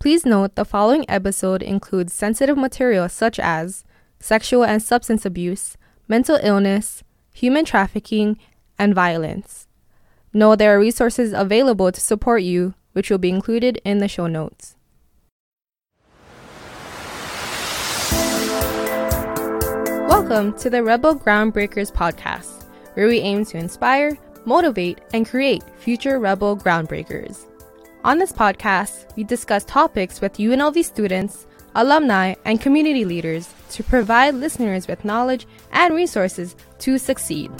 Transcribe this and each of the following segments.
Please note the following episode includes sensitive material such as sexual and substance abuse, mental illness, human trafficking, and violence. Know there are resources available to support you, which will be included in the show notes. Welcome to the Rebel Groundbreakers podcast, where we aim to inspire, motivate, and create future Rebel Groundbreakers. On this podcast, we discuss topics with UNLV students, alumni, and community leaders to provide listeners with knowledge and resources to succeed.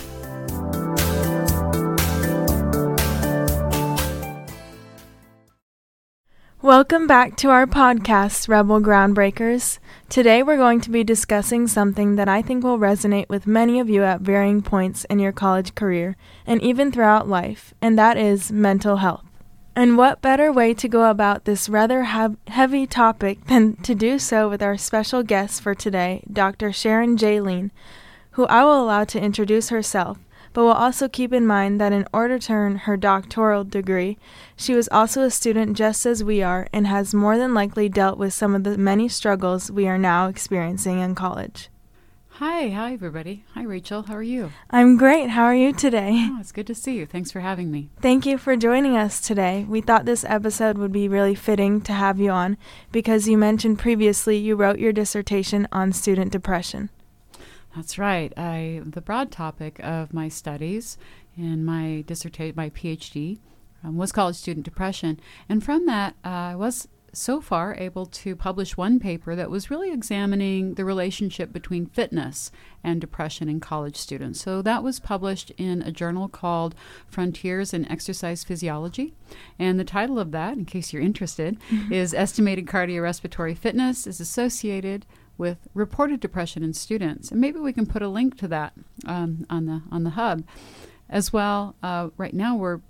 Welcome back to our podcast, Rebel Groundbreakers. Today we're going to be discussing something that I think will resonate with many of you at varying points in your college career and even throughout life, and that is mental health. And what better way to go about this rather heavy topic than to do so with our special guest for today, Dr. Sharon Jalene, who I will allow to introduce herself but will also keep in mind that in order to earn her doctoral degree, she was also a student just as we are and has more than likely dealt with some of the many struggles we are now experiencing in college. Hi, hi everybody. Hi Rachel, how are you? I'm great. How are you today? Oh, it's good to see you. Thanks for having me. Thank you for joining us today. We thought this episode would be really fitting to have you on because you mentioned previously you wrote your dissertation on student depression. That's right. I the broad topic of my studies in my dissertation, my PhD, um, was college student depression, and from that uh, I was so far able to publish one paper that was really examining the relationship between fitness and depression in college students. So that was published in a journal called Frontiers in Exercise Physiology. And the title of that, in case you're interested, mm-hmm. is Estimated Cardiorespiratory Fitness is Associated with reported depression in students, and maybe we can put a link to that um, on the on the hub as well. Uh, right now, we're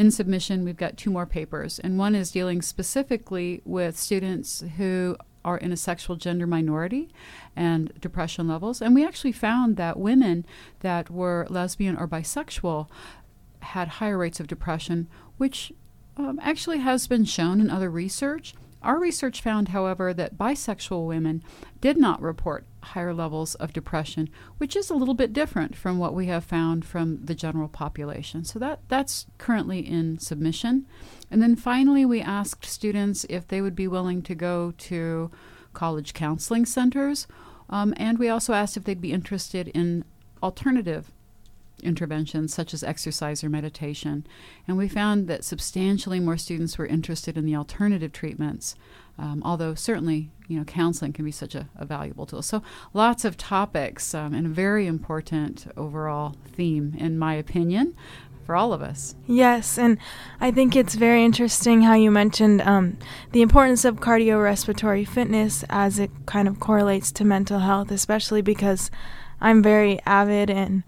in submission. We've got two more papers, and one is dealing specifically with students who are in a sexual gender minority and depression levels. And we actually found that women that were lesbian or bisexual had higher rates of depression, which um, actually has been shown in other research our research found, however, that bisexual women did not report higher levels of depression, which is a little bit different from what we have found from the general population. So that that's currently in submission. And then finally we asked students if they would be willing to go to college counseling centers. Um, and we also asked if they'd be interested in alternative interventions such as exercise or meditation. And we found that substantially more students were interested in the alternative treatments, um, although certainly you know counseling can be such a, a valuable tool. So lots of topics um, and a very important overall theme, in my opinion. For all of us. Yes, and I think it's very interesting how you mentioned um, the importance of cardiorespiratory fitness as it kind of correlates to mental health, especially because I'm very avid and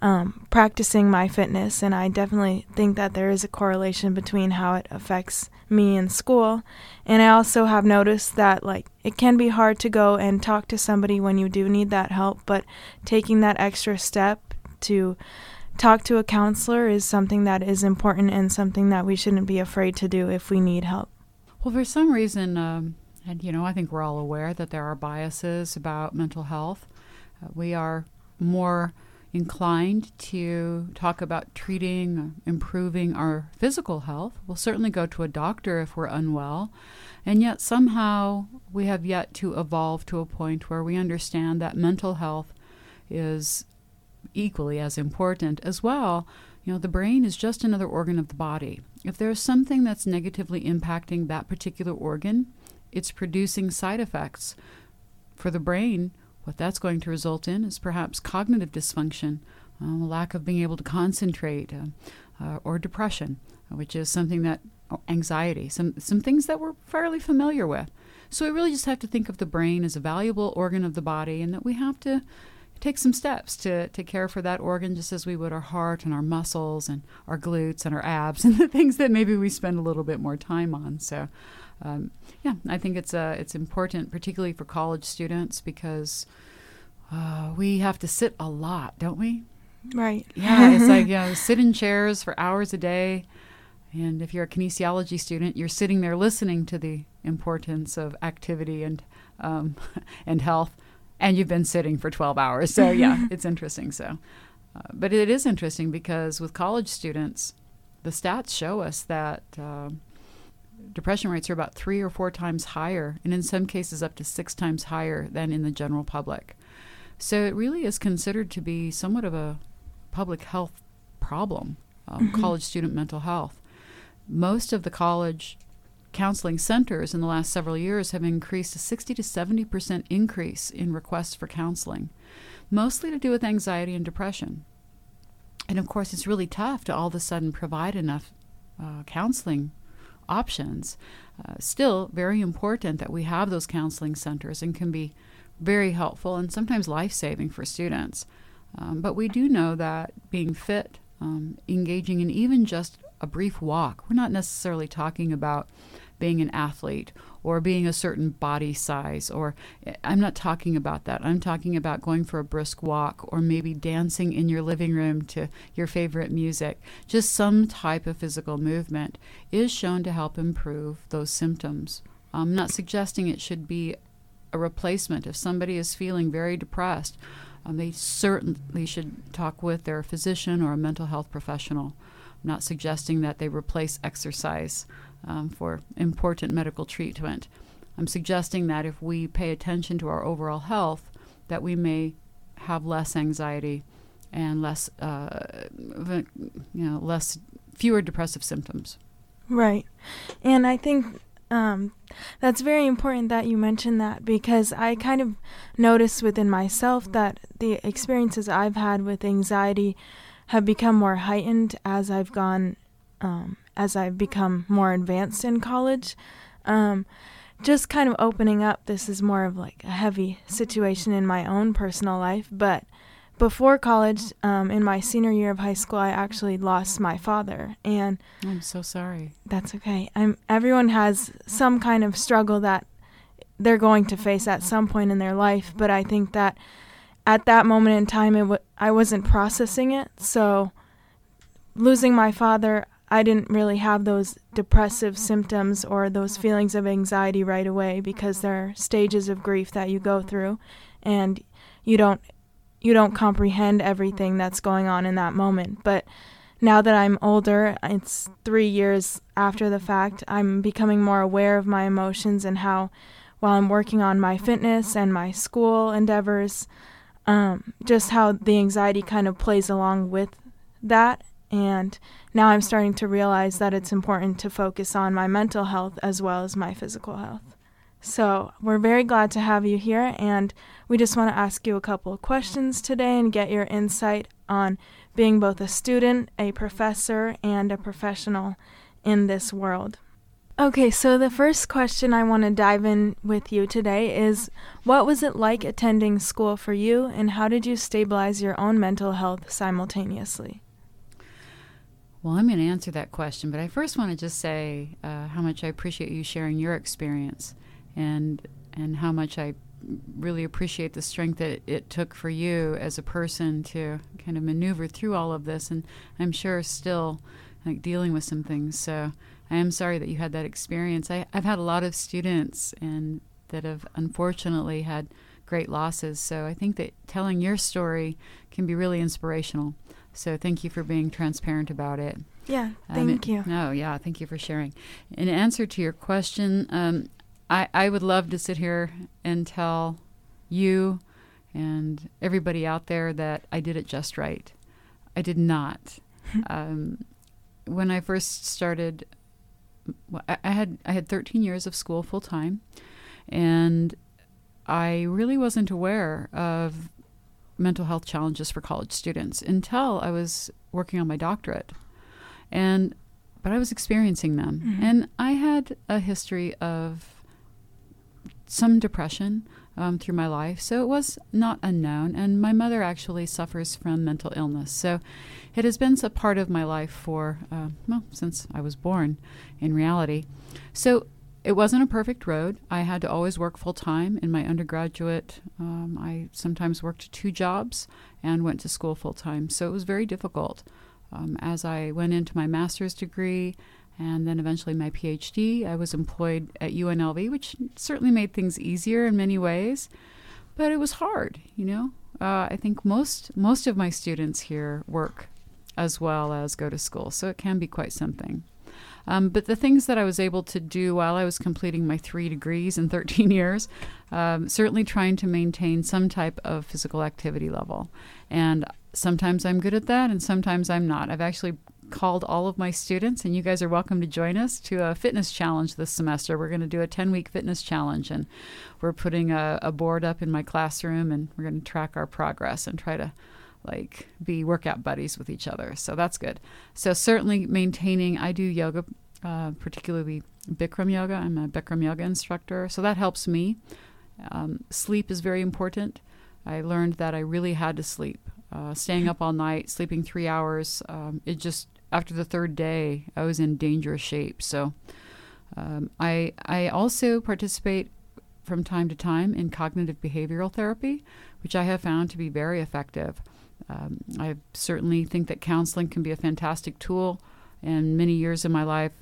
um, practicing my fitness, and I definitely think that there is a correlation between how it affects me in school. And I also have noticed that like it can be hard to go and talk to somebody when you do need that help, but taking that extra step to talk to a counselor is something that is important and something that we shouldn't be afraid to do if we need help. Well, for some reason, um, and you know, I think we're all aware that there are biases about mental health. Uh, we are more inclined to talk about treating, improving our physical health, we'll certainly go to a doctor if we're unwell. And yet, somehow, we have yet to evolve to a point where we understand that mental health is equally as important as well. You know, the brain is just another organ of the body. If there's something that's negatively impacting that particular organ, it's producing side effects. For the brain, what that's going to result in is perhaps cognitive dysfunction, um, a lack of being able to concentrate, uh, uh, or depression, which is something that oh, anxiety, some some things that we're fairly familiar with. So we really just have to think of the brain as a valuable organ of the body, and that we have to take some steps to, to care for that organ just as we would our heart and our muscles and our glutes and our abs and the things that maybe we spend a little bit more time on. So um, yeah, I think it's uh, it's important, particularly for college students, because uh, we have to sit a lot, don't we? Right. Yeah, it's like you know, sit in chairs for hours a day, and if you're a kinesiology student, you're sitting there listening to the importance of activity and um, and health, and you've been sitting for 12 hours. So yeah, it's interesting. So, uh, but it is interesting because with college students, the stats show us that. Uh, depression rates are about three or four times higher, and in some cases up to six times higher than in the general public. So it really is considered to be somewhat of a public health problem, um, mm-hmm. college student mental health. Most of the college counseling centers in the last several years have increased a 60 to 70 percent increase in requests for counseling, mostly to do with anxiety and depression. And of course, it's really tough to all of a sudden provide enough uh, counseling options. Uh, still, very important that we have those counseling centers and can be very helpful and sometimes life saving for students. Um, but we do know that being fit, um, engaging in even just a brief walk, we're not necessarily talking about being an athlete or being a certain body size or I'm not talking about that. I'm talking about going for a brisk walk or maybe dancing in your living room to your favorite music. Just some type of physical movement is shown to help improve those symptoms. I'm not suggesting it should be a replacement. If somebody is feeling very depressed, um, they certainly should talk with their physician or a mental health professional. I'm not suggesting that they replace exercise um, for important medical treatment. I'm suggesting that if we pay attention to our overall health, that we may have less anxiety and less, uh, you know, less fewer depressive symptoms. Right, and I think um, that's very important that you mention that because I kind of noticed within myself that the experiences I've had with anxiety have become more heightened as I've gone um, as I've become more advanced in college. Um, just kind of opening up, this is more of like a heavy situation in my own personal life. But before college, um, in my senior year of high school, I actually lost my father, and I'm so sorry. That's okay. I'm. Everyone has some kind of struggle that they're going to face at some point in their life, but I think that at that moment in time, it w- I wasn't processing it. So losing my father, I didn't really have those depressive symptoms or those feelings of anxiety right away because there are stages of grief that you go through and you don't you don't comprehend everything that's going on in that moment. But now that I'm older, it's 3 years after the fact, I'm becoming more aware of my emotions and how while I'm working on my fitness and my school endeavors, um, just how the anxiety kind of plays along with that and now I'm starting to realize that it's important to focus on my mental health as well as my physical health. So, we're very glad to have you here, and we just want to ask you a couple of questions today and get your insight on being both a student, a professor, and a professional in this world. Okay, so the first question I want to dive in with you today is What was it like attending school for you, and how did you stabilize your own mental health simultaneously? Well, I'm going to answer that question, but I first want to just say uh, how much I appreciate you sharing your experience, and and how much I really appreciate the strength that it took for you as a person to kind of maneuver through all of this, and I'm sure still like dealing with some things. So I am sorry that you had that experience. I, I've had a lot of students and that have unfortunately had great losses. So I think that telling your story can be really inspirational. So thank you for being transparent about it. Yeah, thank um, you. No, yeah, thank you for sharing. In answer to your question, um, I, I would love to sit here and tell you and everybody out there that I did it just right. I did not. um, when I first started, I, I had I had 13 years of school full time, and I really wasn't aware of mental health challenges for college students until I was working on my doctorate. And but I was experiencing them. Mm-hmm. And I had a history of some depression um, through my life, so it was not unknown. And my mother actually suffers from mental illness, so it has been a part of my life for uh, well since I was born, in reality. So it wasn't a perfect road. I had to always work full time. In my undergraduate, um, I sometimes worked two jobs and went to school full time. So it was very difficult. Um, as I went into my master's degree and then eventually my PhD. I was employed at UNLV, which certainly made things easier in many ways, but it was hard. You know, uh, I think most most of my students here work as well as go to school, so it can be quite something. Um, but the things that I was able to do while I was completing my three degrees in 13 years, um, certainly trying to maintain some type of physical activity level. And sometimes I'm good at that, and sometimes I'm not. I've actually called all of my students, and you guys are welcome to join us to a fitness challenge this semester. We're going to do a 10 week fitness challenge, and we're putting a, a board up in my classroom, and we're going to track our progress and try to like be workout buddies with each other. So that's good. So certainly maintaining. I do yoga, uh, particularly Bikram yoga. I'm a Bikram yoga instructor, so that helps me. Um, sleep is very important. I learned that I really had to sleep. Uh, staying up all night, sleeping three hours, um, it just after the third day, I was in dangerous shape. So um, I I also participate from time to time in cognitive behavioral therapy, which I have found to be very effective. Um, I certainly think that counseling can be a fantastic tool. And many years of my life,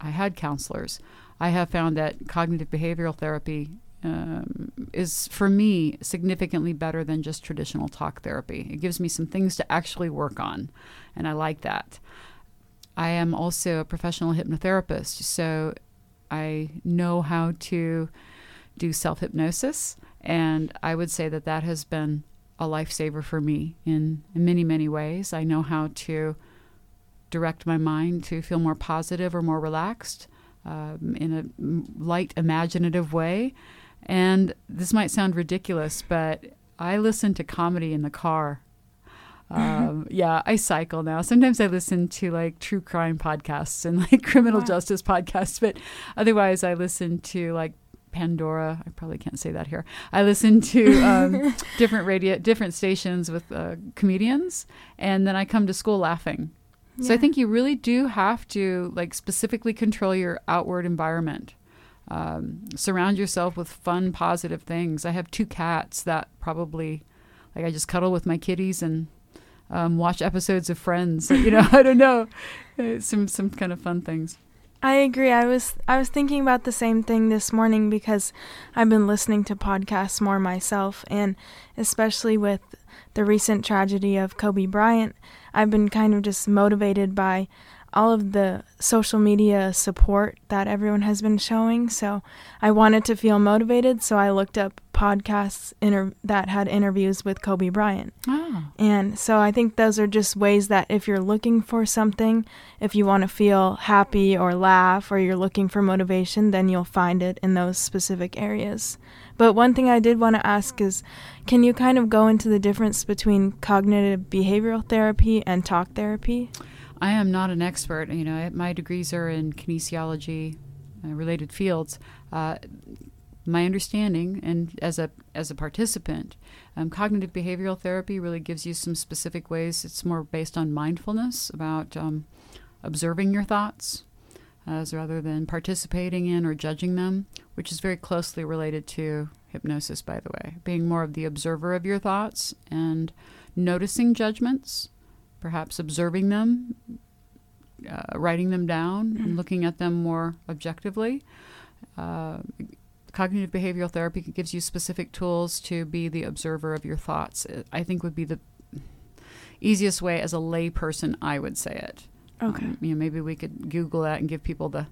I had counselors. I have found that cognitive behavioral therapy um, is, for me, significantly better than just traditional talk therapy. It gives me some things to actually work on, and I like that. I am also a professional hypnotherapist, so I know how to do self hypnosis, and I would say that that has been a lifesaver for me in, in many, many ways. I know how to direct my mind to feel more positive or more relaxed um, in a light, imaginative way. And this might sound ridiculous, but I listen to comedy in the car. Um, yeah, I cycle now. Sometimes I listen to like true crime podcasts and like criminal wow. justice podcasts, but otherwise I listen to like Pandora. I probably can't say that here. I listen to um, different radio, different stations with uh, comedians, and then I come to school laughing. Yeah. So I think you really do have to like specifically control your outward environment. Um, surround yourself with fun, positive things. I have two cats that probably, like, I just cuddle with my kitties and um, watch episodes of Friends. you know, I don't know, some some kind of fun things. I agree. I was I was thinking about the same thing this morning because I've been listening to podcasts more myself and especially with the recent tragedy of Kobe Bryant, I've been kind of just motivated by all of the social media support that everyone has been showing. So I wanted to feel motivated, so I looked up podcasts inter- that had interviews with Kobe Bryant. Oh. And so I think those are just ways that if you're looking for something, if you want to feel happy or laugh or you're looking for motivation, then you'll find it in those specific areas. But one thing I did want to ask is can you kind of go into the difference between cognitive behavioral therapy and talk therapy? I am not an expert. You know, my degrees are in kinesiology, uh, related fields. Uh, my understanding, and as a as a participant, um, cognitive behavioral therapy really gives you some specific ways. It's more based on mindfulness about um, observing your thoughts, as rather than participating in or judging them, which is very closely related to hypnosis, by the way. Being more of the observer of your thoughts and noticing judgments perhaps observing them, uh, writing them down, mm-hmm. and looking at them more objectively. Uh, cognitive behavioral therapy gives you specific tools to be the observer of your thoughts. I think would be the easiest way as a layperson. I would say it. Okay. Um, you know, maybe we could Google that and give people the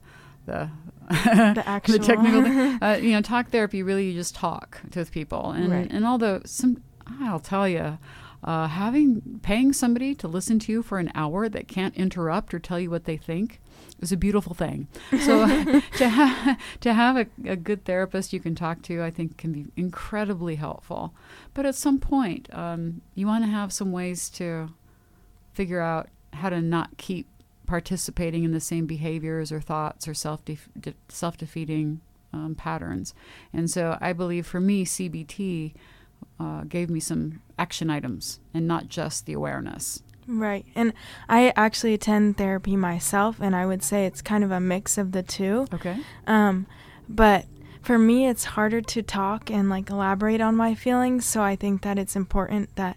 the the actual the technical. uh, you know, talk therapy. Really, you just talk with people, and right. and although some, I'll tell you, uh, having paying somebody to listen to you for an hour that can't interrupt or tell you what they think is a beautiful thing. So to, ha- to have a, a, good therapist you can talk to, I think, can be incredibly helpful. But at some point, um, you want to have some ways to figure out how to not keep participating in the same behaviors or thoughts or self de- self defeating um, patterns. And so I believe for me, CBT uh, gave me some action items and not just the awareness. Right. And I actually attend therapy myself, and I would say it's kind of a mix of the two. Okay. Um, but for me, it's harder to talk and like elaborate on my feelings. So I think that it's important that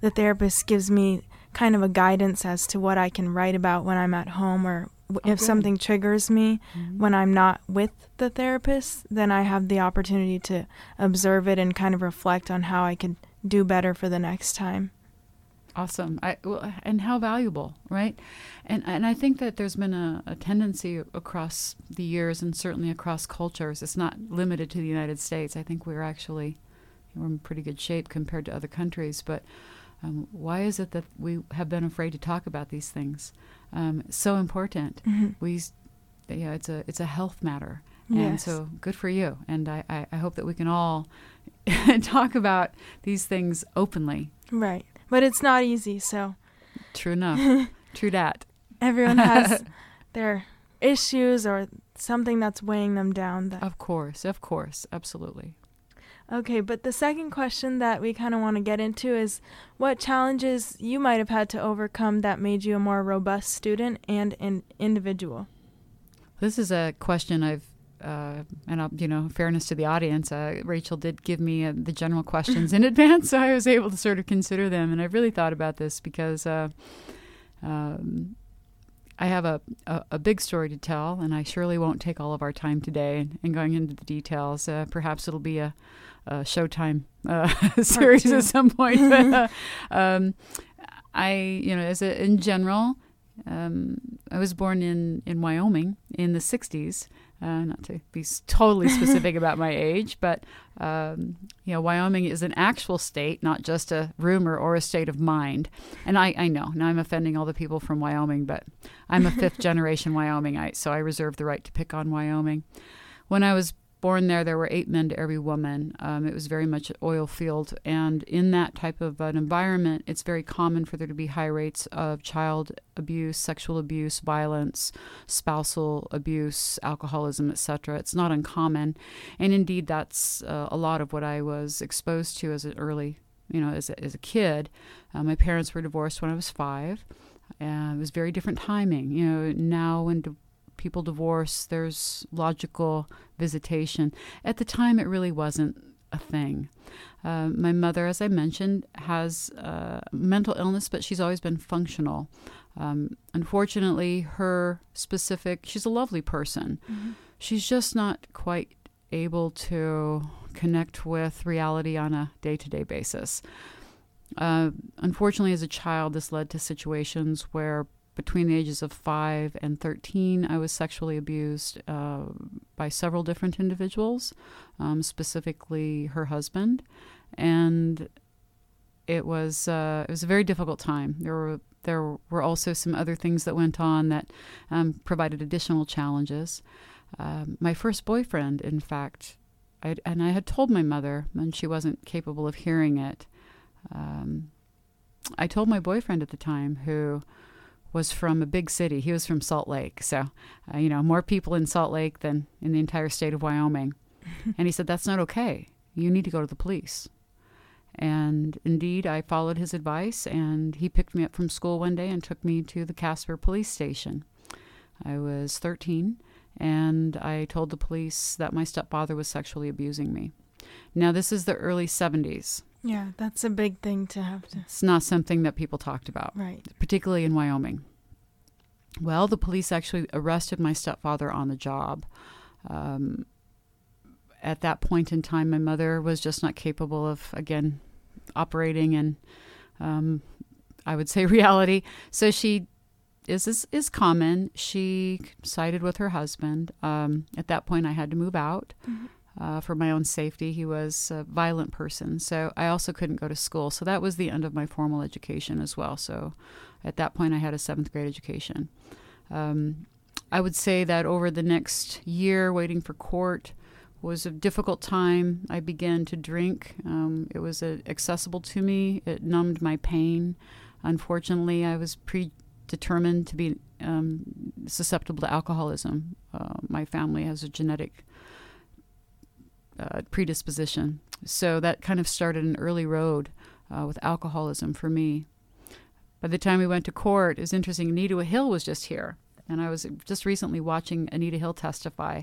the therapist gives me kind of a guidance as to what I can write about when I'm at home or Oh, if good. something triggers me Mhm. when I'm not with the therapist, then I have the opportunity to observe it and kind of reflect on how I could do better for the next time. Awesome. I well, and how valuable, right? And and I think that there's been a, a tendency across the years and certainly across cultures. It's not limited to the United States. I think we're actually we're in pretty good shape compared to other countries. But um, why is it that we have been afraid to talk about these things? Um, so important. Mhm. We, yeah, it's a it's a health matter. And Yes. so good for you. And I, I, I hope that we can all talk about these things openly. Right. But it's not easy, so True enough. True that. everyone has their issues or something that's weighing them down that Of course, of course, absolutely. Okay, but the second question that we kind of want to get into is what challenges you might have had to overcome that made you a more robust student and an individual. This is a question I've, uh, and I'll, you know, fairness to the audience, uh, Rachel did give me uh, the general questions in advance, so I was able to sort of consider them. And I really thought about this because uh, um, I have a, a, a big story to tell, and I surely won't take all of our time today in, in going into the details. Uh, perhaps it'll be a, a Showtime uh, series at some point. but, uh, um, I, you know, as a, in general, um, I was born in, in Wyoming in the 60s. Uh, not to be totally specific about my age, but um, you know, Wyoming is an actual state, not just a rumor or a state of mind. And I, I know now I'm offending all the people from Wyoming, but I'm a fifth generation Wyomingite, so I reserve the right to pick on Wyoming. When I was born there, there were eight men to every woman. Um, it was very much an oil field, and in that type of an environment, it's very common for there to be high rates of child abuse, sexual abuse, violence, spousal abuse, alcoholism, etc. It's not uncommon, and indeed, that's uh, a lot of what I was exposed to as an early, you know, as a, as a kid. Uh, my parents were divorced when I was five. Uh, it was very different timing. You know, now when people divorce, there's logical visitation. At the time, it really wasn't a thing. Uh, my mother, as I mentioned, has uh, mental illness, but she's always been functional. Um, unfortunately, her specific, she's a lovely person. She's just not quite able to connect with reality on a day to day basis. Uh, unfortunately, as a child, this led to situations where between the ages of 5 and 13, I was sexually abused uh, by several different individuals, um, specifically her husband. And it was uh, it was a very difficult time. There were there were also some other things that went on that um, provided additional challenges. Um, my first boyfriend, in fact, I, and I had told my mother, and she wasn't capable of hearing it. Um, I told my boyfriend at the time, who was from a big city. He was from Salt Lake, so uh, you know more people in Salt Lake than in the entire state of Wyoming. and he said, "That's not okay. You need to go to the police." And indeed, I followed his advice, and he picked me up from school one day and took me to the Casper police station. I was 13, and I told the police that my stepfather was sexually abusing me. Now, this is the early 70s. Yeah, that's a big thing to have to. It's not something that people talked about, Right. particularly in Wyoming. Well, the police actually arrested my stepfather on the job. Um, at that point in time, my mother was just not capable of, again, operating in, um, I would say, reality. So she is is, is common. She sided with her husband. Um, at that point, I had to move out uh, for my own safety. He was a violent person, so I also couldn't go to school. So that was the end of my formal education as well. So at that point, I had a seventh grade education. Um, I would say that over the next year, waiting for court was a difficult time. I began to drink. Um, it was uh, accessible to me. It numbed my pain. Unfortunately, I was predetermined to be um, susceptible to alcoholism. Uh, my family has a genetic uh, predisposition. So that kind of started an early road uh, with alcoholism for me. By the time we went to court, it was interesting. Anita Hill was just here. And I was just recently watching Anita Hill testify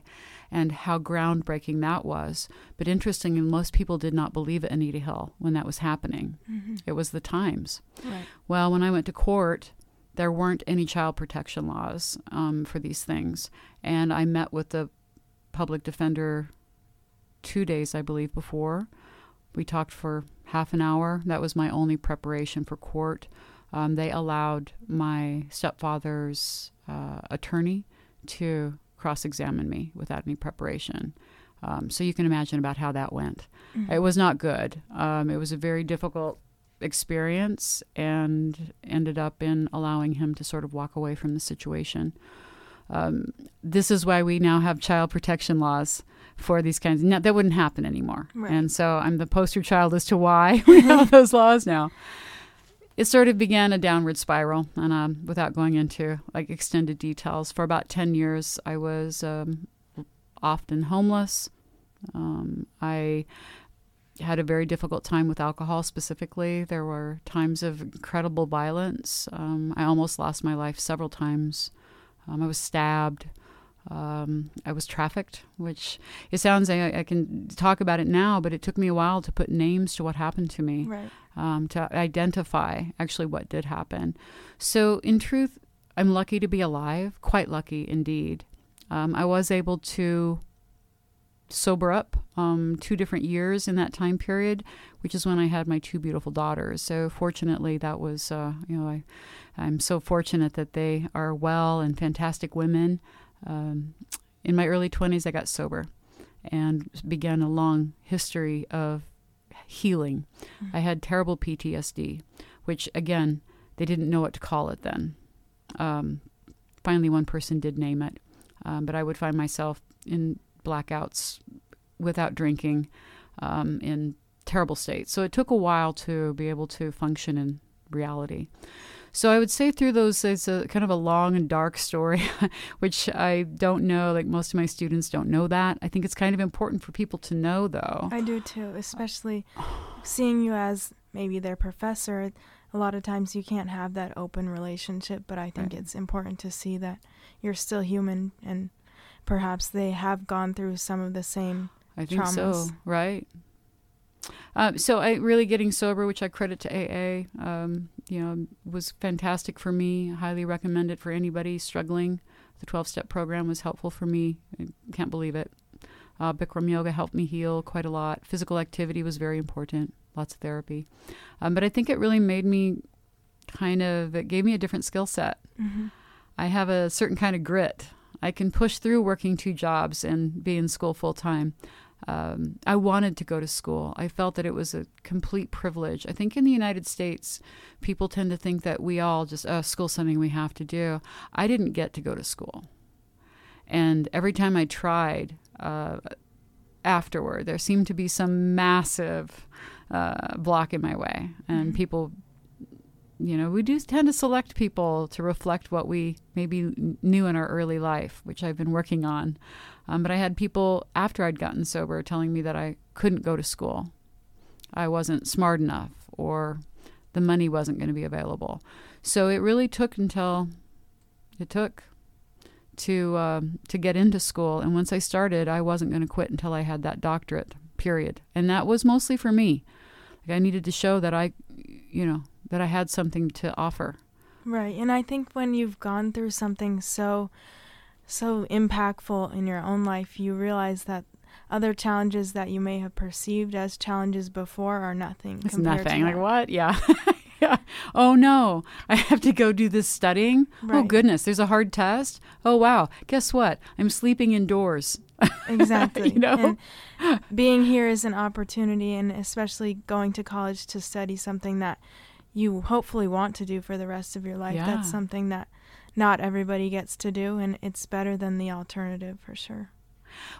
and how groundbreaking that was. But interestingly, most people did not believe Anita Hill when that was happening. Mm-hmm. It was the times. Right. Well, when I went to court, there weren't any child protection laws um, for these things. And I met with the public defender two days, I believe, before. We talked for half an hour. That was my only preparation for court. Um, they allowed my stepfather's uh, attorney to cross examine me without any preparation. Um, so you can imagine about how that went. Mm-hmm. It was not good. Um, it was a very difficult experience and ended up in allowing him to sort of walk away from the situation. Um, this is why we now have child protection laws for these kinds. That wouldn't happen anymore. Right. And so I'm the poster child as to why we have those laws now. It sort of began a downward spiral, and um, without going into like extended details, for about ten years I was um, often homeless. Um, I had a very difficult time with alcohol specifically. There were times of incredible violence. Um, I almost lost my life several times. Um, I was stabbed. Um, I was trafficked, which it sounds I, I, can talk about it now, but it took me a while to put names to what happened to me, right. Um, to identify actually what did happen. So, in truth, I'm lucky to be alive, quite lucky indeed. Um, I was able to sober up um, two different years in that time period, which is when I had my two beautiful daughters. So fortunately, that was uh, you know I I'm so fortunate that they are well and fantastic women. Um, in my early 20s, I got sober and began a long history of healing. Mm-hmm. I had terrible PTSD, which again they didn't know what to call it then. Um, finally, one person did name it, um, but I would find myself in blackouts without drinking um, in terrible states. So it took a while to be able to function in reality. So I would say through those, it's a kind of a long and dark story, which I don't know. Like most of my students don't know that. I think it's kind of important for people to know, though. I do too, especially seeing you as maybe their professor. A lot of times you can't have that open relationship, but I think right. it's important to see that you're still human and perhaps they have gone through some of the same I think traumas. so, right? Um, so I really getting sober, which I credit to AA, um, you know, was fantastic for me. Highly recommend it for anybody struggling. The 12 step program was helpful for me. I can't believe it. Uh, Bikram yoga helped me heal quite a lot. Physical activity was very important. Lots of therapy, um, but I think it really made me kind of. It gave me a different skill set. Mm-hmm. I have a certain kind of grit. I can push through working two jobs and be in school full time. Um, I wanted to go to school. I felt that it was a complete privilege. I think in the United States, people tend to think that we all just, oh, school's something we have to do. I didn't get to go to school. And every time I tried uh, afterward, there seemed to be some massive uh, block in my way. And mm-hmm. people you know, we do tend to select people to reflect what we maybe knew in our early life, which I've been working on. Um, but I had people after I'd gotten sober telling me that I couldn't go to school. I wasn't smart enough, or the money wasn't going to be available. So it really took until it took to uh, to get into school. And once I started, I wasn't going to quit until I had that doctorate. Period. And that was mostly for me. Like I needed to show that I, you know, that I had something to offer. Right. And I think when you've gone through something so so impactful in your own life, you realize that other challenges that you may have perceived as challenges before are nothing. It's nothing. Like what? Yeah. yeah. Oh no, I have to go do this studying. Oh, right. Oh goodness, there's a hard test. Oh wow, guess what? I'm sleeping indoors. Exactly. you know, and being here is an opportunity, and especially going to college to study something that you hopefully want to do for the rest of your life. Yeah. That's something that not everybody gets to do, and it's better than the alternative for sure.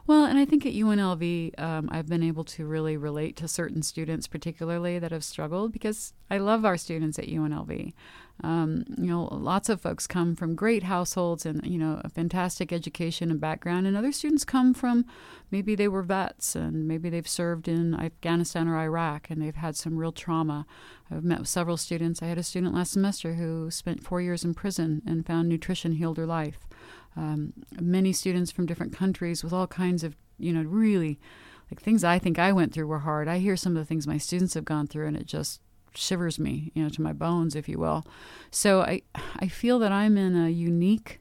Well, and I think at UNLV, um, I've been able to really relate to certain students, particularly that have struggled, because I love our students at UNLV. Um, you know, lots of folks come from great households and, you know, a fantastic education and background, and other students come from maybe they were vets and maybe they've served in Afghanistan or Iraq and they've had some real trauma. I've met several students. I had a student last semester who spent four years in prison and found nutrition healed her life um, many students from different countries with all kinds of, you know, really like things I think I went through were hard. I hear some of the things my students have gone through, and it just shivers me, you know, to my bones, if you will. So I I feel that I'm in a unique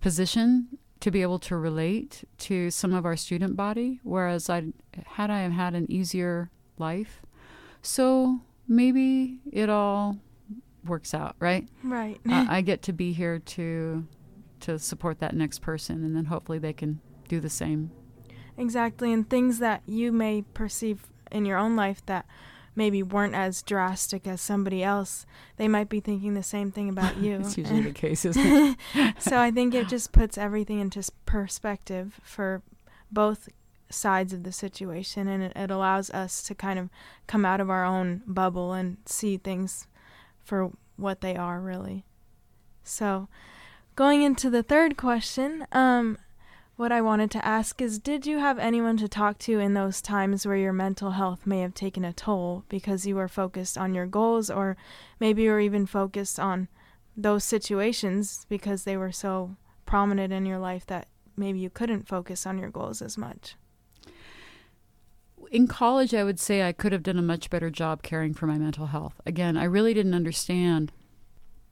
position to be able to relate to some of our student body, whereas I had I had an easier life. So maybe it all works out, right? Right. uh, I get to be here to to support that next person, and then hopefully they can do the same. Exactly, and things that you may perceive in your own life that maybe weren't as drastic as somebody else, they might be thinking the same thing about you. it's usually the case, isn't it? so I think it just puts everything into perspective for both sides of the situation, and it, it allows us to kind of come out of our own bubble and see things for what they are really. So, going into the third question, um, what I wanted to ask is Did you have anyone to talk to in those times where your mental health may have taken a toll because you were focused on your goals, or maybe you were even focused on those situations because they were so prominent in your life that maybe you couldn't focus on your goals as much? In college, I would say I could have done a much better job caring for my mental health. Again, I really didn't understand,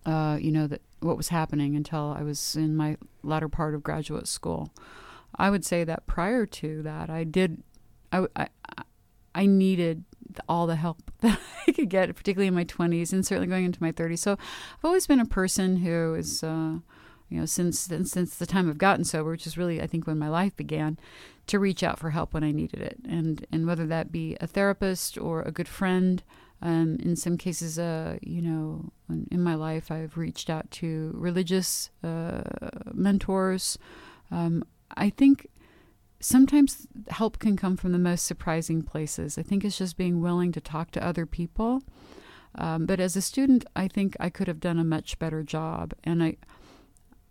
uh, you know, that what was happening until I was in my latter part of graduate school. I would say that prior to that, I did, I, I, I needed all the help that I could get, particularly in my 20s and certainly going into my 30s. So I've always been a person who is, uh, you know, since since the time I've gotten sober, which is really I think when my life began, to reach out for help when I needed it, and and whether that be a therapist or a good friend. Um, in some cases, uh, you know, in my life, I've reached out to religious uh, mentors. Um, I think sometimes help can come from the most surprising places. I think it's just being willing to talk to other people. Um, but as a student, I think I could have done a much better job. And I,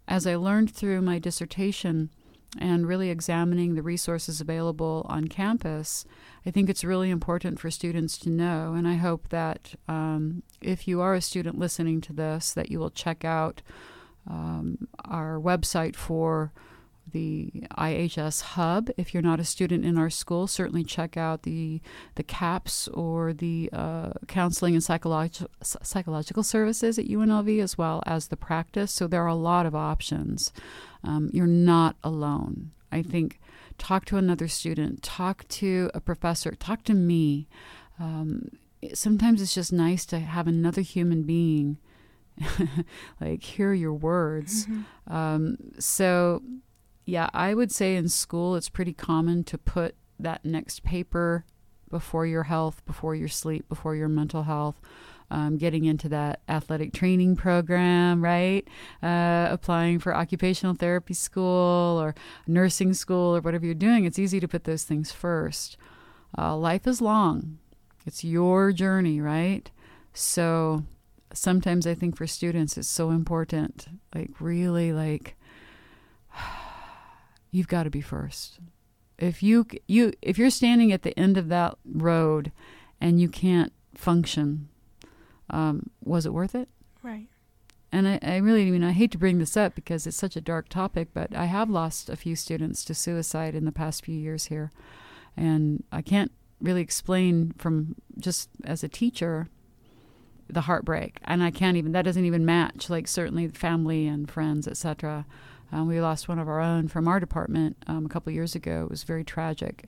as I learned through my dissertation, and really examining the resources available on campus, I think it's really important for students to know. And I hope that um, if you are a student listening to this, that you will check out um, our website for the IHS Hub. If you're not a student in our school, certainly check out the the CAPS or the uh, Counseling and Psychological Psychological Services at UNLV, as well as the practice. So there are a lot of options. Um, you're not alone. I think talk to another student, talk to a professor, talk to me. Um, sometimes it's just nice to have another human being like hear your words. Mm-hmm. Um, so, yeah, I would say in school it's pretty common to put that next paper before your health, before your sleep, before your mental health um, getting into that athletic training program, right? Uh, applying for occupational therapy school or nursing school or whatever you're doing, it's easy to put those things first. Uh, life is long, it's your journey, right? So sometimes I think for students it's so important, like, really, like, you've got to be first if you you if you're standing at the end of that road and you can't function um, was it worth it? Right. And I, I really, I mean, I hate to bring this up because it's such a dark topic, but I have lost a few students to suicide in the past few years here. And I can't really explain from just as a teacher the heartbreak and i can't even that doesn't even match like certainly family and friends etc um, we lost one of our own from our department um, a couple years ago it was very tragic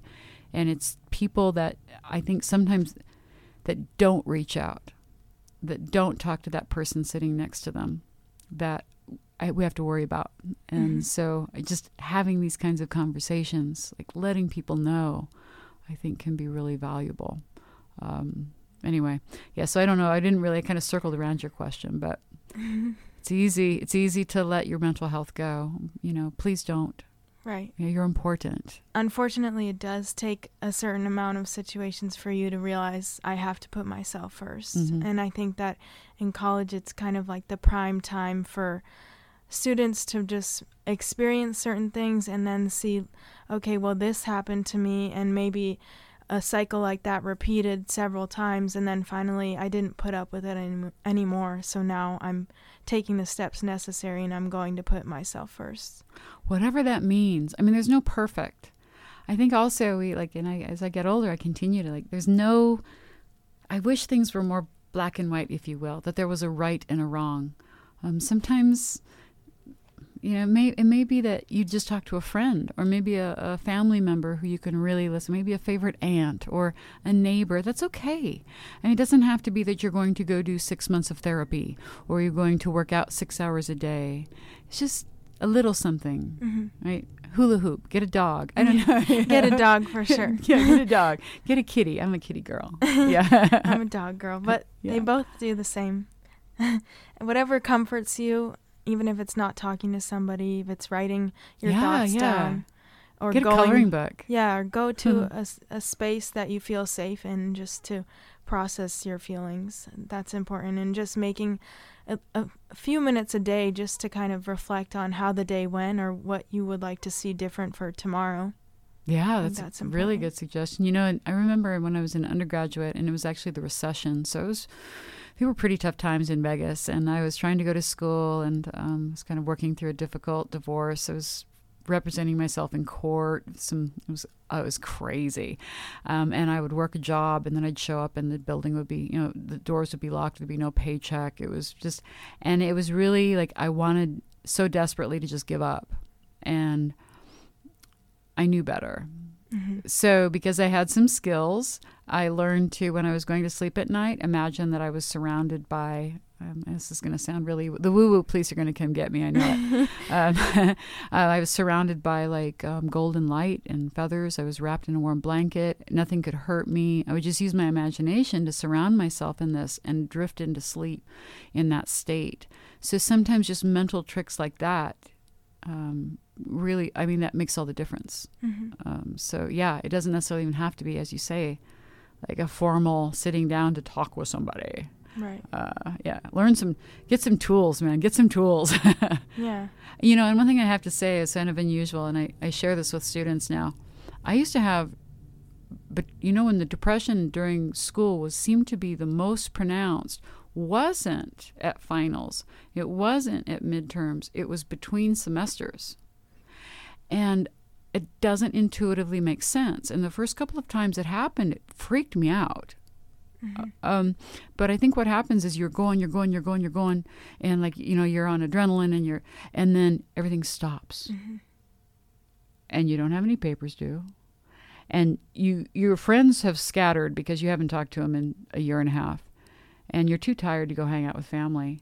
and it's people that i think sometimes that don't reach out that don't talk to that person sitting next to them that I, we have to worry about. And mm-hmm. so just having these kinds of conversations, like letting people know, I think can be really valuable. Um, anyway, yeah, so I don't know. I didn't really I kind of circled around your question, but it's easy. It's easy to let your mental health go. You know, please don't. Right. Yeah, you're important. Unfortunately, it does take a certain amount of situations for you to realize I have to put myself 1st mm-hmm. And I think that in college, it's kind of like the prime time for students to just experience certain things and then see, okay, well, this happened to me, and maybe a cycle like that repeated several times and then finally I didn't put up with it any- anymore. So now I'm taking the steps necessary and I'm going to put myself first. Whatever that means. I mean there's no perfect. I think also we like and I as I get older I continue to like there's no I wish things were more black and white, if you will, that there was a right and a wrong. Um, sometimes, you know, it may, it may be that you just talk to a friend or maybe a, a family member who you can really listen, maybe a favorite aunt or a neighbor. That's okay. And it doesn't have to be that you're going to go do six months of therapy or you're going to work out six hours a day. It's just a little something, Mm-hmm. right? Hula hoop, get a dog. I don't know. Get a dog for sure. yeah, get a dog. Get a kitty. I'm a kitty girl. Yeah. I'm a dog girl, but Yeah. they both do the same. Whatever comforts you, even if it's not talking to somebody, if it's writing your Yeah, thoughts yeah. down, or get a going, coloring book. yeah, or go to Mhm. a a space that you feel safe in, just to process your feelings. That's important, and just making a, a, few minutes a day just to kind of reflect on how the day went or what you would like to see different for tomorrow. Yeah, that's, that's a really good suggestion. You know, I remember when I was an undergraduate, and it was actually the recession, so it was they were pretty tough times in Vegas, and I was trying to go to school, and um, was kind of working through a difficult divorce. I was representing myself in court. Some it was it was crazy, um, and I would work a job, and then I'd show up, and the building would be, you know, the doors would be locked. There'd be no paycheck. It was just, and it was really like I wanted so desperately to just give up, and I knew better. Mm-hmm. So, because I had some skills, I learned to, when I was going to sleep at night, imagine that I was surrounded by. Um, this is going to sound really. The woo woo police are going to come get me. I know it. um, uh, I was surrounded by like um, golden light and feathers. I was wrapped in a warm blanket. Nothing could hurt me. I would just use my imagination to surround myself in this and drift into sleep in that state. So sometimes just mental tricks like that um, really, I mean, that makes all the difference. Mm-hmm. Um, so yeah, it doesn't necessarily even have to be, as you say, like a formal sitting down to talk with somebody. Right. Uh, yeah, learn some, get some tools, man. Get some tools. Yeah. you know, and one thing I have to say is kind of unusual, and I, I share this with students now. I used to have, but you know, when the depression during school was seemed to be the most pronounced, wasn't at finals, it wasn't at midterms, it was between semesters. And it doesn't intuitively make sense. And the first couple of times it happened, it freaked me out. Um, but I think what happens is you're going, you're going, you're going, you're going, and like you know you're on adrenaline, and you're, and then everything stops, Mm-hmm. and you don't have any papers due, and you your friends have scattered because you haven't talked to them in a year and a half, and you're too tired to go hang out with family,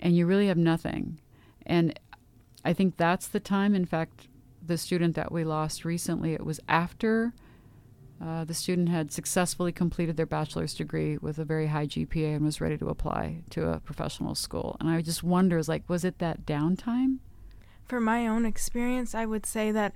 and you really have nothing, and I think that's the time. In fact, the student that we lost recently, it was after uh, the student had successfully completed their bachelor's degree with a very high GPA and was ready to apply to a professional school. And I just wonder, is like, was it that downtime? For my own experience, I would say that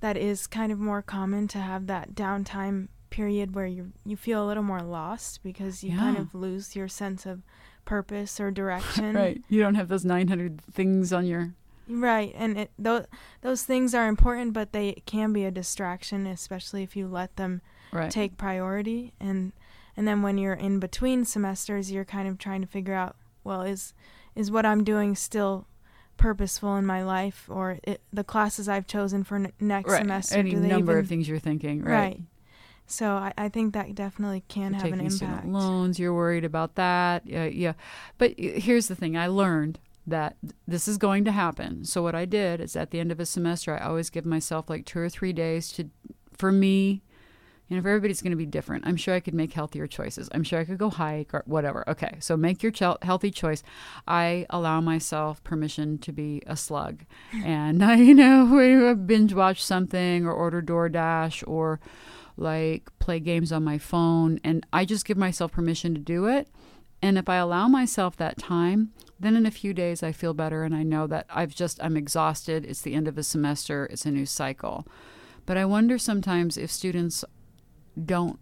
that is kind of more common to have that downtime period where you you feel a little more lost because you kind of lose your sense of purpose or direction. Right. You don't have those 900 things on your. Right, and it, those those things are important, but they can be a distraction, especially if you let them Right. take priority. And and then when you're in between semesters, you're kind of trying to figure out, well, is is what I'm doing still purposeful in my life, or it, the classes I've chosen for n- next right. semester? Any number even, of things you're thinking. Right. Right. So I, I think that definitely can You're have an impact. student loans. You're worried about that. Yeah, yeah. But uh, here's the thing: I learned that this is going to happen. So what I did is, at the end of a semester, I always give myself like two or three days to, for me. You know, if everybody's going to be different, I'm sure I could make healthier choices. I'm sure I could go hike or whatever. Okay, so make your ch- healthy choice. I allow myself permission to be a slug, and I, you know, we uh, binge watch something or order DoorDash or like play games on my phone and I just give myself permission to do it. And if I allow myself that time, then in a few days I feel better and I know that I've just I'm exhausted. It's the end of a semester, it's a new cycle. But I wonder sometimes if students don't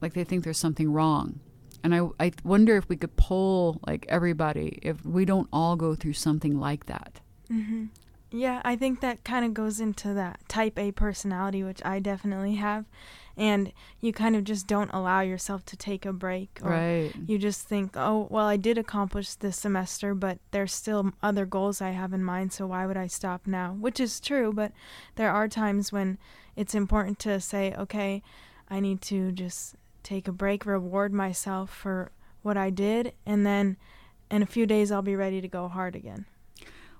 like they think there's something wrong. And I I wonder if we could poll like everybody if we don't all go through something like that. hmm Yeah, I think that kind of goes into that type A personality, which I definitely have. And you kind of just don't allow yourself to take a break. Or Right. You just think, oh, well, I did accomplish this semester, but there's still other goals I have in mind, so why would I stop now? Which is true, but there are times when it's important to say, okay, I need to just take a break, reward myself for what I did, and then in a few days I'll be ready to go hard again.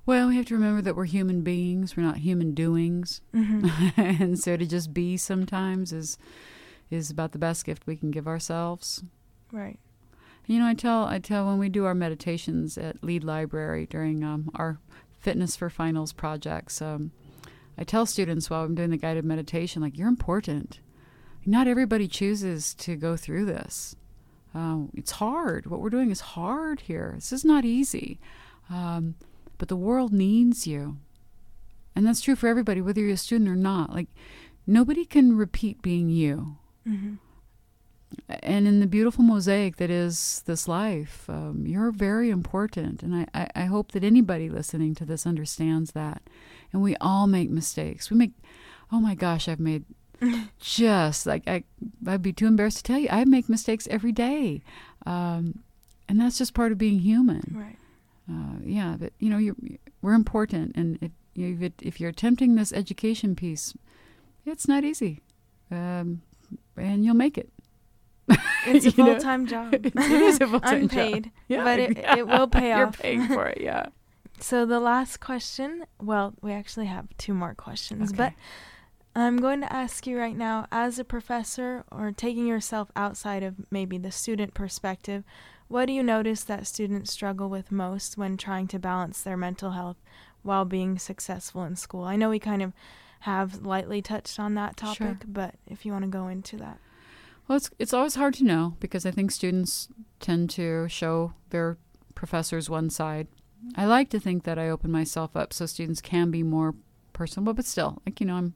Well, we have to remember that we're human beings. We're not human doings, Mm-hmm. and so to just be sometimes is is about the best gift we can give ourselves. Right. You know, I tell I tell when we do our meditations at Lied Library during um, our Fitness for Finals projects. Um, I tell students while I'm doing the guided meditation, like you're important. Not everybody chooses to go through this. Uh, it's hard. What we're doing is hard here. This is not easy, um, but the world needs you, and that's true for everybody, whether you're a student or not. Like nobody can repeat being you Mm-hmm. and in the beautiful mosaic that is this life, um, you're very important. And I, I, I hope that anybody listening to this understands that. And we all make mistakes. We make, oh my gosh, I've made just like, I, I'd be too embarrassed to tell you, I make mistakes every day. Um, and that's just part of being human. Right. Uh, yeah, but you know, you're, we're important. And if, you if you're attempting this education piece, it's not easy. Um, and you'll make it. It's a full time job. it is a full-time job. Unpaid. Yeah, but it, it will pay off. You're paying for it, yeah. So the last question, well, we actually have two more questions, Okay. but I'm going to ask you right now as a professor or taking yourself outside of maybe the student perspective, what do you notice that students struggle with most when trying to balance their mental health while being successful in school? I know we kind of have lightly touched on that topic, Sure. but if you want to go into that. Well, it's it's always hard to know because I think students tend to show their professors one side. I like to think that I open myself up so students can be more personable, but still, like you know, I'm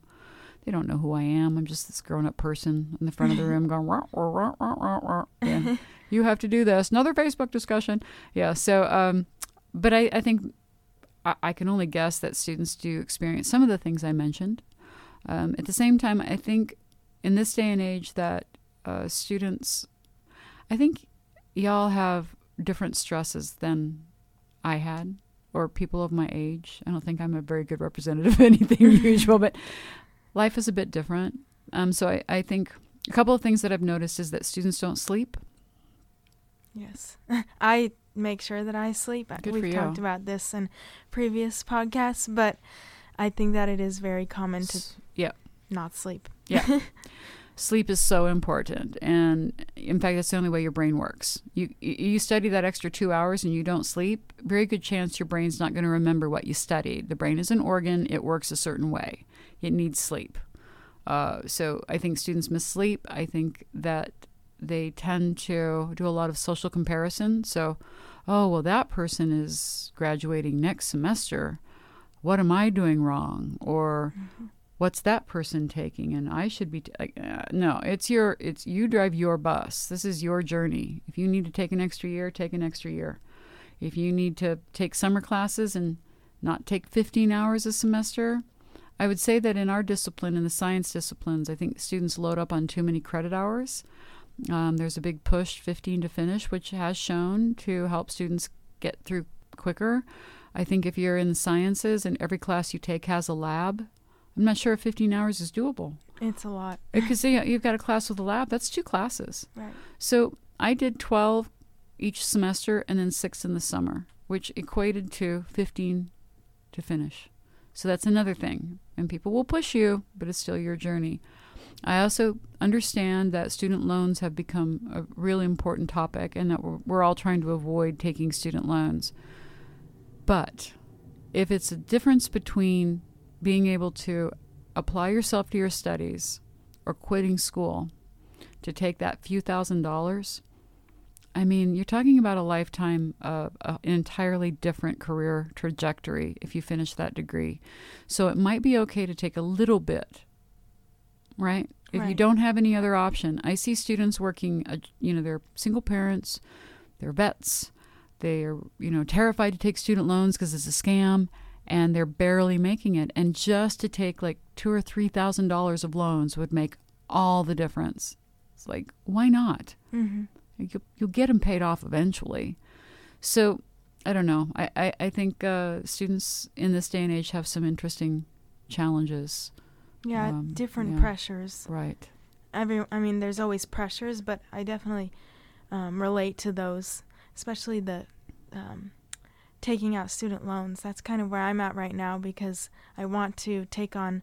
they don't know who I am. I'm just this grown up person in the front of the room going, rah, rah, rah, rah, rah, rah. Yeah, you have to do this. Another Facebook discussion. Yeah. So, um, but I, I think I, I can only guess that students do experience some of the things I mentioned. Um, at the same time, I think in this day and age that uh, students, I think y'all have different stresses than I had or people of my age. I don't think I'm a very good representative of anything usual, but life is a bit different. Um, so I, I think a couple of things that I've noticed is that students don't sleep. Yes. I make sure that I sleep. Good We've talked about this in previous podcasts, but I think that it is very common to yeah. not sleep. Yeah. Sleep is so important, and in fact, that's the only way your brain works. You you you study that extra two hours and you don't sleep. Very good chance your brain's not going to remember what you studied. The brain is an organ; it works a certain way. It needs sleep. Uh, so I think students miss sleep. I think that they tend to do a lot of social comparison. So, oh well, that person is graduating next semester. What am I doing wrong? Or what's that person taking and i should be t- uh, no it's your it's you drive your bus this is your journey if you need to take an extra year take an extra year if you need to take summer classes and not take 15 hours a semester i would say that in our discipline in the science disciplines i think students load up on too many credit hours um, there's a big push 15 to finish which has shown to help students get through quicker i think if you're in the sciences and every class you take has a lab I'm not sure if 15 hours is doable It's a lot. because you know, you've got a class with a lab. That's two classes. Right. So I did 12 each semester and then six in the summer, which equated to 15 to finish. So that's another thing. And people will push you, but it's still your journey. I also understand that student loans have become a really important topic and that we're, we're all trying to avoid taking student loans. But if it's a difference between being able to apply yourself to your studies or quitting school to take that few thousand dollars, I mean, you're talking about a lifetime of uh, an entirely different career trajectory if you finish that degree. So it might be okay to take a little bit, right? If you don't have any other option, I see students working, uh, you know, they're single parents, they're vets, they're, you know, terrified to take student loans because it's a scam and they're barely making it. And just to take like two or three thousand dollars of loans would make all the difference. It's like, why not? Mm-hmm. You'll, you'll get them paid off eventually. So I don't know. I, I, I think uh, students in this day and age have some interesting challenges. Yeah, Um, different yeah. pressures. Right. Every, I mean, there's always pressures, but I definitely um, relate to those, especially the um, taking out student loans. That's kind of where I'm at right now because I want to take on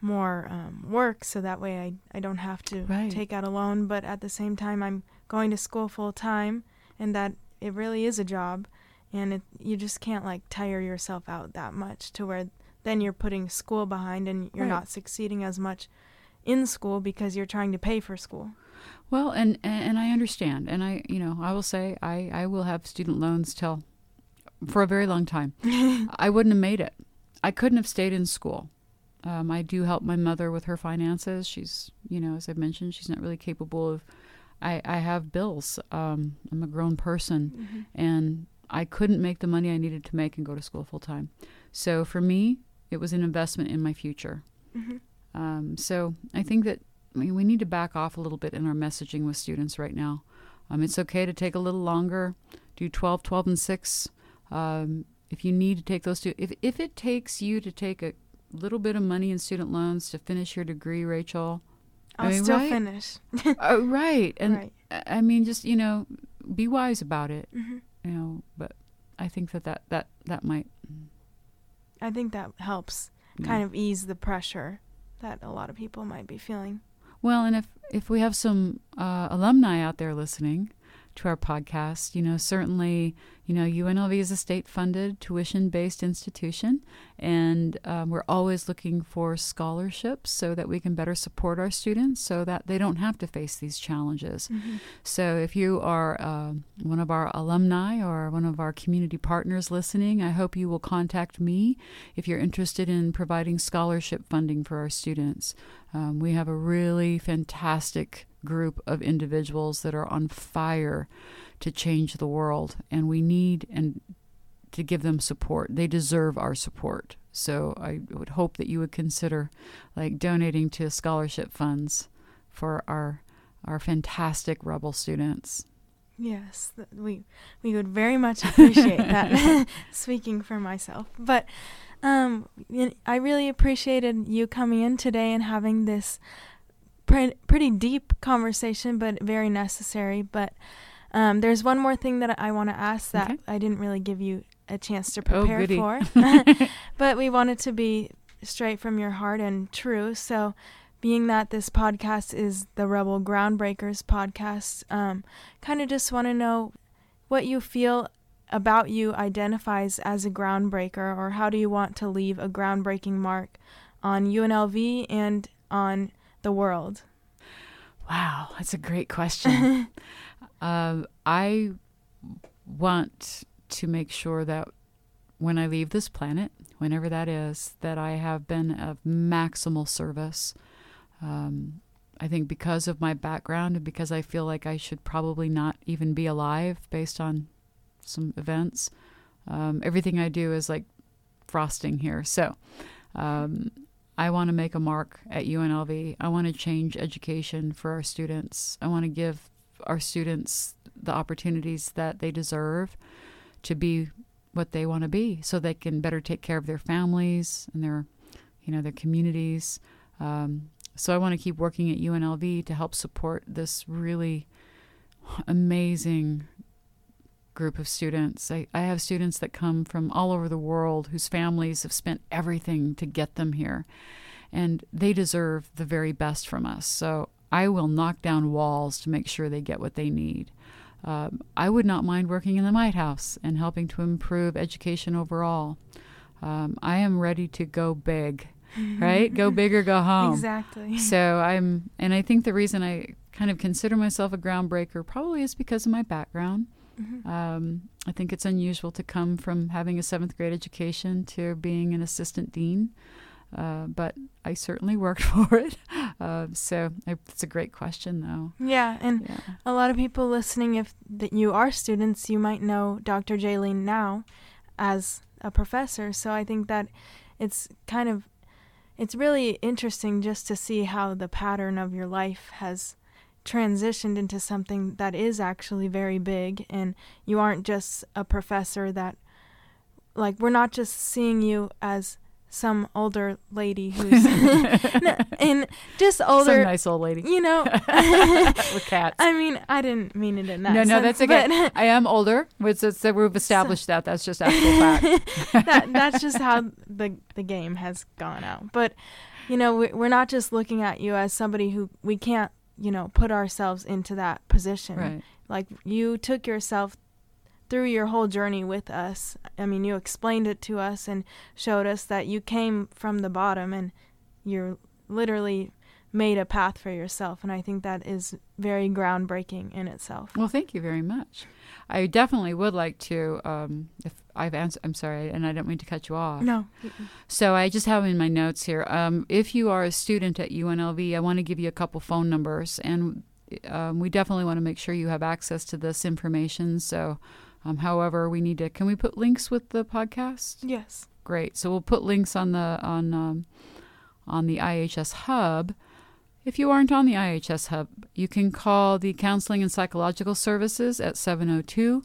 more um, work so that way I, I don't have to Right. take out a loan. But at the same time, I'm going to school full time, and that it really is a job, and it, you just can't like tire yourself out that much to where then you're putting school behind and you're Right. not succeeding as much in school because you're trying to pay for school. Well, and, and I understand, and I you know I will say I I will have student loans till for a very long time. I wouldn't have made it. I couldn't have stayed in school. Um, I do help my mother with her finances. She's you know as I've mentioned, she's not really capable of. I I have bills. Um, I'm a grown person, and I couldn't make the money I needed to make and go to school full time. So for me, it was an investment in my future. Mhm. Um, so I think that I mean, we need to back off a little bit in our messaging with students right now. Um, it's okay to take a little longer, do 12, 12, and 6. Um, if you need to take those two, if, if it takes you to take a little bit of money in student loans to finish your degree, Rachel, I I'll mean, still right? finish. uh, right. And right. I I mean, just, you know, be wise about it, hmm you know, but I think that that, that, that might I think that helps you know. kind of ease the pressure that a lot of people might be feeling. Well, and if if we have some uh, alumni out there listening to our podcast, you know, certainly, you know, UNLV is a state-funded, tuition-based institution, and um, we're always looking for scholarships so that we can better support our students, so that they don't have to face these challenges. So, if you are um one of our alumni or one of our community partners listening, I hope you will contact me if you're interested in providing scholarship funding for our students. Um, we have a really fantastic group of individuals that are on fire to change the world, and we need and to give them support. They deserve our support. So I would hope that you would consider like donating to scholarship funds for our our fantastic rebel students. Yes, th- we we would very much appreciate that. Speaking for myself, but um, I really appreciated you coming in today and having this pre- pretty deep conversation, but very necessary. But um, there's one more thing that I want to ask that Okay. I didn't really give you a chance to Oh, prepare goody. for, but we wanted to be straight from your heart and true. So. Being that this podcast is the Rebel Groundbreakers podcast, um, kind of just want to know what you feel about you identifies as a groundbreaker, or how do you want to leave a groundbreaking mark on UNLV and on the world? Wow, that's a great question. um, I want to make sure that when I leave this planet, whenever that is, that I have been of maximal service. Um, I think because of my background and because I feel like I should probably not even be alive based on some events, um, everything I do is like frosting here. So um, I want to make a mark at UNLV. I want to change education for our students. I want to give our students the opportunities that they deserve to be what they want to be so they can better take care of their families and their you know their communities um, so i want to keep working at unlv to help support this really amazing group of students I, I have students that come from all over the world whose families have spent everything to get them here and they deserve the very best from us so i will knock down walls to make sure they get what they need um, I would not mind working in the White House and helping to improve education overall. Um, I am ready to go big, right? go big or go home. Exactly. So I'm, and I think the reason I kind of consider myself a groundbreaker probably is because of my background. Mhm. Um, I think it's unusual to come from having a seventh grade education to being an assistant dean, uh, but I certainly worked for it. Uh, so I, it's a great question, though. Yeah, and Yeah. a lot of people listening, if that you are students, you might know Dr. Jalene now as a professor. So I think that it's kind of it's really interesting just to see how the pattern of your life has transitioned into something that is actually very big and you aren't just a professor that like we're not just seeing you as some older lady who's and just older Some nice old lady you know with cats. I mean I didn't mean it in that no, no, sense, that's okay. but I am older. It's, it's, we've established that. That's just actual fact. that that's just how the the game has gone out. But you know, we, we're not just looking at you as somebody who we can't, you know, put ourselves into that position. Right. Like you took yourself through your whole journey with us. I mean, you explained it to us and showed us that you came from the bottom and you're literally made a path for yourself and I think that is very groundbreaking in itself. Well, thank you very much. I definitely would like to. Um, if I've answered, I'm sorry, and I don't mean to cut you off. No. So I just have in my notes here. Um, if you are a student at UNLV, I want to give you a couple phone numbers, and um, we definitely want to make sure you have access to this information. So, um, however, we need to. Can we put links with the podcast? Yes. Great. So we'll put links on the on um, on the IHS Hub. If you aren't on the IHS Hub, you can call the Counseling and Psychological Services at 702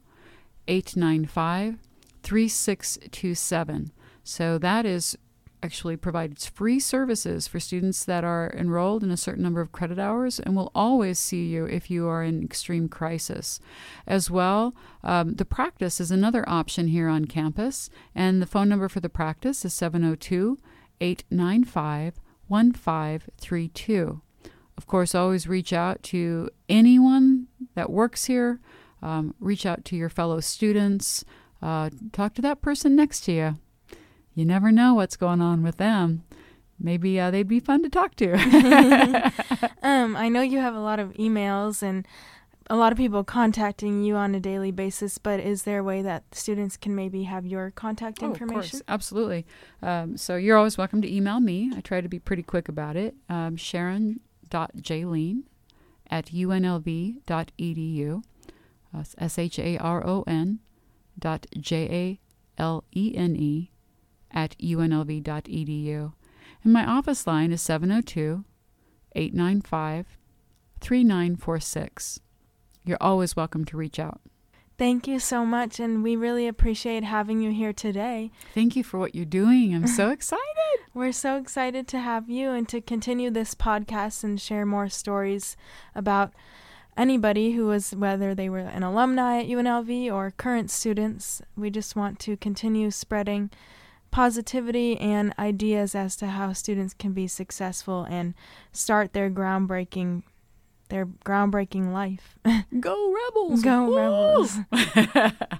895 3627. So that is actually provides free services for students that are enrolled in a certain number of credit hours and will always see you if you are in extreme crisis. As well, um, the practice is another option here on campus, and the phone number for the practice is 702 895 1532. Of course, always reach out to anyone that works here. Um, reach out to your fellow students. Uh, talk to that person next to you. You never know what's going on with them. Maybe uh, they'd be fun to talk to. um, I know you have a lot of emails and a lot of people contacting you on a daily basis, but is there a way that students can maybe have your contact Oh, information? of course, absolutely. Um, so you're always welcome to email me. I try to be pretty quick about it. Um, Sharon.Jalene at unlv.edu. Uh, S H A R O N dot J A L E N E at unlv.edu. And my office line is 702 895 3946. You're always welcome to reach out. Thank you so much, and we really appreciate having you here today. Thank you for what you're doing. I'm so excited. We're so excited to have you and to continue this podcast and share more stories about anybody who was, whether they were an alumni at UNLV or current students. We just want to continue spreading positivity and ideas as to how students can be successful and start their groundbreaking their groundbreaking life. Go Rebels! Go Woo! Rebels.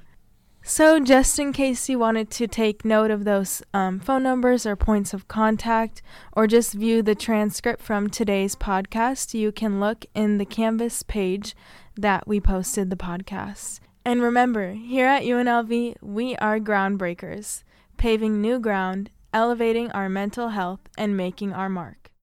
So, just in case you wanted to take note of those um, phone numbers or points of contact, or just view the transcript from today's podcast, you can look in the Canvas page that we posted the podcast. And remember, here at UNLV, we are groundbreakers, paving new ground, elevating our mental health, and making our mark.